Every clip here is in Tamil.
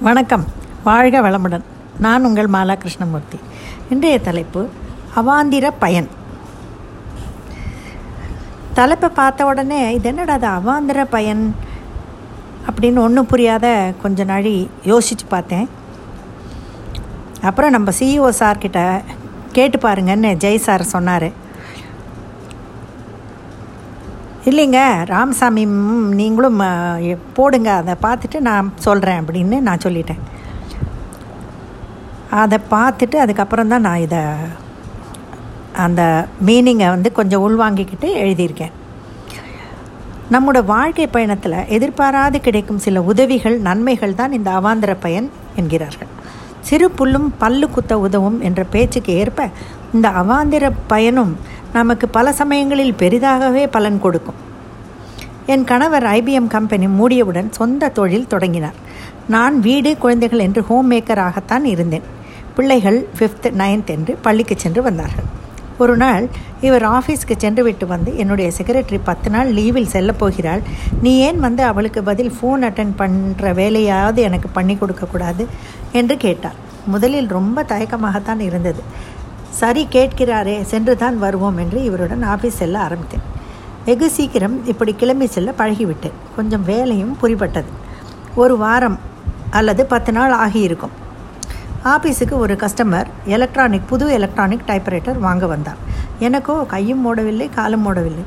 வணக்கம். வாழ்க வளமுடன். நான் உங்கள் மாலா கிருஷ்ணமூர்த்தி. இன்றைய தலைப்பு அவாந்திர பயன். தலைப்பை பார்த்த உடனே இது என்னடா அது அவாந்திர பயன்? அப்படின்னு ஒன்றும் புரியாத கொஞ்ச நாழி யோசித்து பார்த்தேன். அப்புறம் நம்ம சிஇஓ சார்கிட்ட கேட்டு பாருங்கன்னு ஜெய் சார் சொன்னார். இல்லைங்க ராமசாமி நீங்களும் போடுங்க அதை பார்த்துட்டு நான் சொல்கிறேன் அப்படின்னு நான் சொல்லிட்டேன். அதை பார்த்துட்டு அதுக்கப்புறம் தான் நான் இதை அந்த மீனிங்கை வந்து கொஞ்சம் உள்வாங்கிக்கிட்டு எழுதியிருக்கேன். நம்மோட வாழ்க்கை பயணத்தில் எதிர்பாராது கிடைக்கும் சில உதவிகள் நன்மைகள் தான் இந்த அவாந்திர பயன் என்கிறார்கள். சிறு புல்லும் பல்லு குத்த உதவும் என்ற பேச்சுக்கு ஏற்ப இந்த அவாந்திர பயனும் நமக்கு பல சமயங்களில் பெரிதாகவே பலன் கொடுக்கும். என் கணவர் ஐபிஎம் கம்பெனி மூடியவுடன் சொந்த தொழில் தொடங்கினார். நான் வீடு குழந்தைகள் என்று ஹோம் மேக்கராகத்தான் இருந்தேன். பிள்ளைகள் ஃபிஃப்த் நைன்த் என்று பள்ளிக்கு சென்று வந்தார்கள். ஒரு நாள் இவர் ஆஃபீஸ்க்கு சென்று விட்டு வந்து என்னுடைய செக்ரட்டரி பத்து நாள் லீவில் செல்ல போகிறாள். நீ ஏன் வந்து அவளுக்கு பதில் ஃபோன் அட்டன் பண்ணுற வேலையாவது எனக்கு பண்ணி கொடுக்கக்கூடாது என்று கேட்டார். முதலில் ரொம்ப தயக்கமாகத்தான் இருந்தது. சரி கேட்கிறாரே சென்று தான் வருவோம் என்று இவருடன் ஆஃபீஸ் செல்ல ஆரம்பித்தேன். வெகு சீக்கிரம் இப்படி கிளம்பி செல்ல பழகிவிட்டேன் கொஞ்சம் வேலையும் புரிபட்டது. ஒரு வாரம் அல்லது பத்து நாள் ஆகியிருக்கும். ஆஃபீஸுக்கு ஒரு கஸ்டமர் எலக்ட்ரானிக் புது எலக்ட்ரானிக் டைப்ரைட்டர் வாங்க வந்தார். எனக்கோ கையும் மூடவில்லை காலும் மூடவில்லை.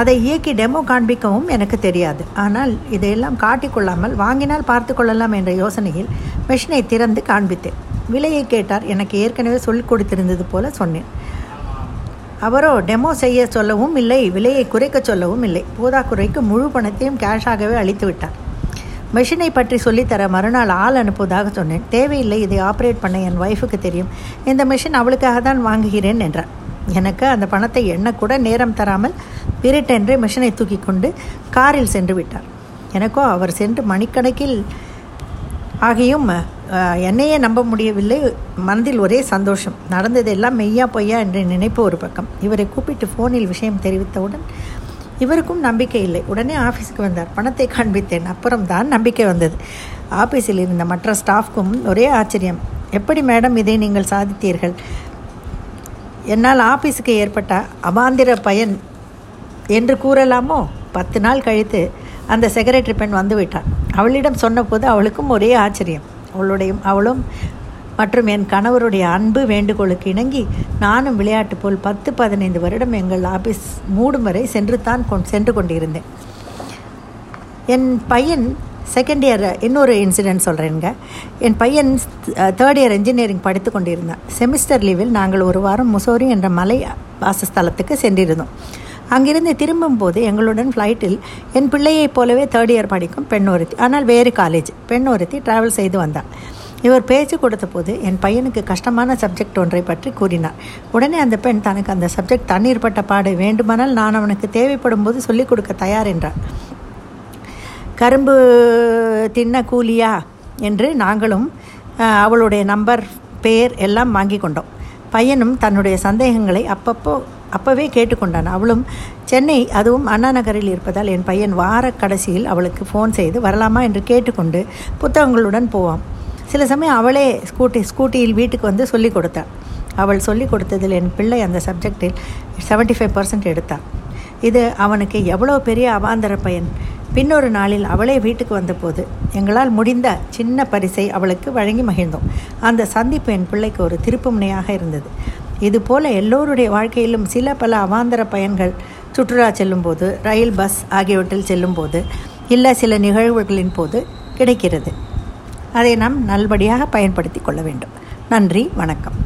அதை இயக்கி டெமோ காண்பிக்கவும் எனக்கு தெரியாது. ஆனால் இதையெல்லாம் காட்டிக்கொள்ளாமல் வாங்கினால் பார்த்து கொள்ளலாம் என்ற யோசனையில் மெஷினை திறந்து காண்பித்தேன். விலையை கேட்டார். எனக்கு ஏற்கனவே சொல்லிக் கொடுத்திருந்தது போல சொன்னேன். அவரோ டெமோ செய்ய சொல்லவும் இல்லை விலையை குறைக்க சொல்லவும் இல்லை. போதாக்குறைக்கு முழு பணத்தையும் கேஷாகவே அளித்து விட்டார். மெஷினை பற்றி சொல்லித்தர மறுநாள் ஆள் அனுப்புவதாக சொன்னேன். தேவையில்லை இதை ஆப்ரேட் பண்ண என் ஒய்ஃபுக்கு தெரியும். இந்த மெஷின் அவளுக்காக தான் வாங்குகிறேன் என்றார். எனக்கு அந்த பணத்தை எண்ணக்கூட நேரம் தராமல் பிரிட்டென்று மிஷினை தூக்கி கொண்டு காரில் சென்று விட்டார். எனக்கோ அவர் சென்று மணிக்கணக்கில் ஆகியும் என்னையே நம்ப முடியவில்லை. மனதில் ஒரே சந்தோஷம். நடந்ததெல்லாம் மெய்யா பொய்யா என்று நினைப்பு ஒரு பக்கம். இவரை கூப்பிட்டு ஃபோனில் விஷயம் தெரிவித்தவுடன் இவருக்கும் நம்பிக்கை இல்லை. உடனே ஆஃபீஸுக்கு வந்தார். பணத்தை காண்பித்தேன். அப்புறம் தான் நம்பிக்கை வந்தது. ஆஃபீஸில் இருந்த மற்ற ஸ்டாஃப்க்கும் ஒரே ஆச்சரியம். எப்படி மேடம் இதை நீங்கள் சாதித்தீர்கள்? என்னால் ஆஃபீஸுக்கு ஏற்பட்ட அவாந்திர பயன் என்று கூறலாமோ? பத்து நாள் கழித்து அந்த செக்ரட்டரி பெண் வந்துவிட்டான் அவளிடம் சொன்னபோது அவளுக்கும் ஒரே ஆச்சரியம். அவளுடைய அவளும் மற்றும் என் கணவருடைய அன்பு வேண்டுகோளுக்கு இணங்கி நானும் விளையாட்டு போல் பத்து பதினைந்து வருடம் எங்கள் ஆபீஸ் மூடும் வரை சென்று தான் கொண் சென்று கொண்டிருந்தேன். என் பையன் செகண்ட் இயர் இன்னொரு இன்சிடென்ட் சொல்கிறேங்க என் பையன் தேர்ட் இயர் இன்ஜினியரிங் படித்து கொண்டிருந்தான். செமிஸ்டர் லீவில் நாங்கள் ஒரு வாரம் முசோரி என்ற மலை வாசஸ்தலத்துக்கு சென்றிருந்தோம். அங்கிருந்து திரும்பும்போது எங்களுடன் ஃப்ளைட்டில் என் பிள்ளையைப் போலவே தேர்ட் இயர் படிக்கும் பெண் ஒருத்தி ஆனால் வேறு காலேஜ் பெண் ஒருத்தி ட்ராவல் செய்து வந்தாள். இவர் பேச்சு கொடுத்தபோது என் பையனுக்கு கஷ்டமான சப்ஜெக்ட் ஒன்றை பற்றி கூறினார். உடனே அந்த பெண் தனக்கு அந்த சப்ஜெக்ட் தண்ணீர் பட்ட பாடு வேண்டுமானால் நான் அவனுக்கு தேவைப்படும் போது சொல்லிக் கொடுக்க தயார் என்றார் கரும்பு தின்ன கூலியா என்று நாங்களும் அவளுடைய நம்பர் பேர் எல்லாம் வாங்கி கொண்டோம். பையனும் தன்னுடைய சந்தேகங்களை அப்பப்போ அப்போவே கேட்டுக்கொண்டான். அவளும் சென்னை அதுவும் அண்ணா நகரில் இருப்பதால் என் பையன் வார கடைசியில் அவளுக்கு ஃபோன் செய்து வரலாமா? என்று கேட்டுக்கொண்டு புத்தகங்களுடன் போவான். சில சமயம் அவளே ஸ்கூட்டி ஸ்கூட்டியில் வீட்டுக்கு வந்து சொல்லிக் கொடுத்தாள். அவள் சொல்லிக் கொடுத்ததில் என் பிள்ளை அந்த சப்ஜெக்டில் 75% ஃபைவ் பர்சன்ட் எடுத்தாள். இது அவனுக்கு எவ்வளோ பெரிய அவாந்தர பயன். பின்னொரு நாளில் அவளே வீட்டுக்கு வந்தபோது எங்களால் முடிந்த சின்ன பரிசை அவளுக்கு வழங்கி மகிழ்ந்தோம். அந்த சந்திப்பு என் பிள்ளைக்கு ஒரு திருப்புமுனையாக இருந்தது. இதுபோல எல்லோருடைய வாழ்க்கையிலும் சில பல அவாந்தர பயன்கள். சுற்றுலா செல்லும்போது ரயில் பஸ் ஆகியவற்றில் செல்லும்போது இல்லை சில நிகழ்வுகளின் போது கிடைக்கிறது. அதை நாம் நல்லபடியாக பயன்படுத்தி கொள்ள வேண்டும். நன்றி வணக்கம்.